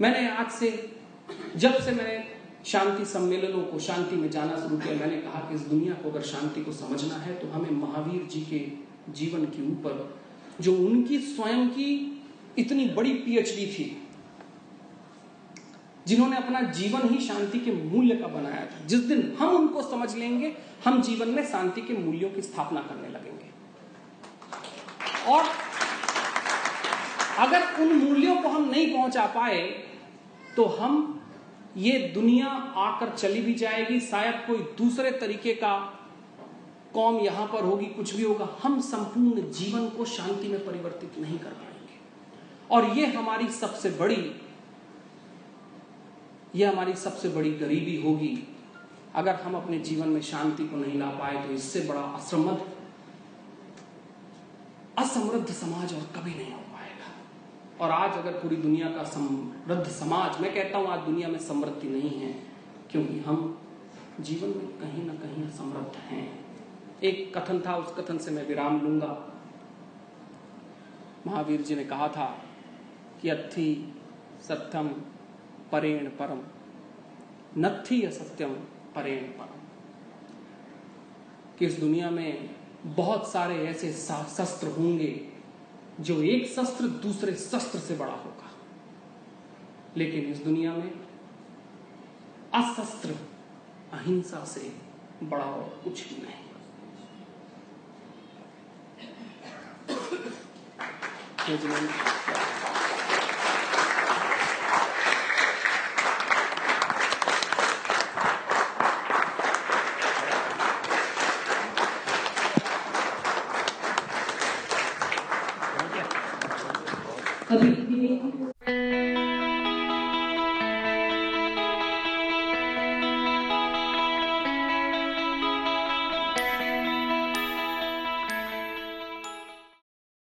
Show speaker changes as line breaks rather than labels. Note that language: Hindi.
मैंने आज से, जब से मैंने शांति सम्मेलनों को शांति में जाना शुरू किया, मैंने कहा कि इस दुनिया को अगर शांति को समझना है तो हमें महावीर जी के जीवन के ऊपर, जो उनकी स्वयं की इतनी बड़ी पीएचडी थी, जिन्होंने अपना जीवन ही शांति के मूल्य का बनाया था। जिस दिन हम उनको समझ लेंगे, हम जीवन में शांति के मूल्यों की स्थापना करने लगेंगे। और अगर उन मूल्यों को हम नहीं पहुँचा पाए तो हम ये दुनिया आकर चली भी जाएगी, शायद कोई दूसरे तरीके का कौम यहाँ पर होगी, कुछ भी होगा। हम संपूर्ण जीवन को शांति में परिवर्तित नहीं कर पाएँगे। और ये हमारी सबसे बड़ी यह हमारी सबसे बड़ी गरीबी होगी। अगर हम अपने जीवन में शांति को नहीं ला पाए तो इससे बड़ा असमृद्ध असमृद्ध समाज और कभी नहीं हो पाएगा और आज अगर पूरी दुनिया का समृद्ध समाज, मैं कहता हूँ आज दुनिया में समृद्धि नहीं है, क्योंकि हम जीवन में कहीं ना कहीं समृद्ध हैं। एक कथन था, उस कथन से मैं विराम लूँगा। महावीर जी ने कहा था कि अथी सत्यम परेण परम नथी असत्यम परेण परम कि इस दुनिया में बहुत सारे ऐसे शस्त्र होंगे जो एक शस्त्र दूसरे शस्त्र से बड़ा होगा। लेकिन इस दुनिया में अशस्त्र, अहिंसा से बड़ा और कुछ नहीं। Thank नहीं
अभी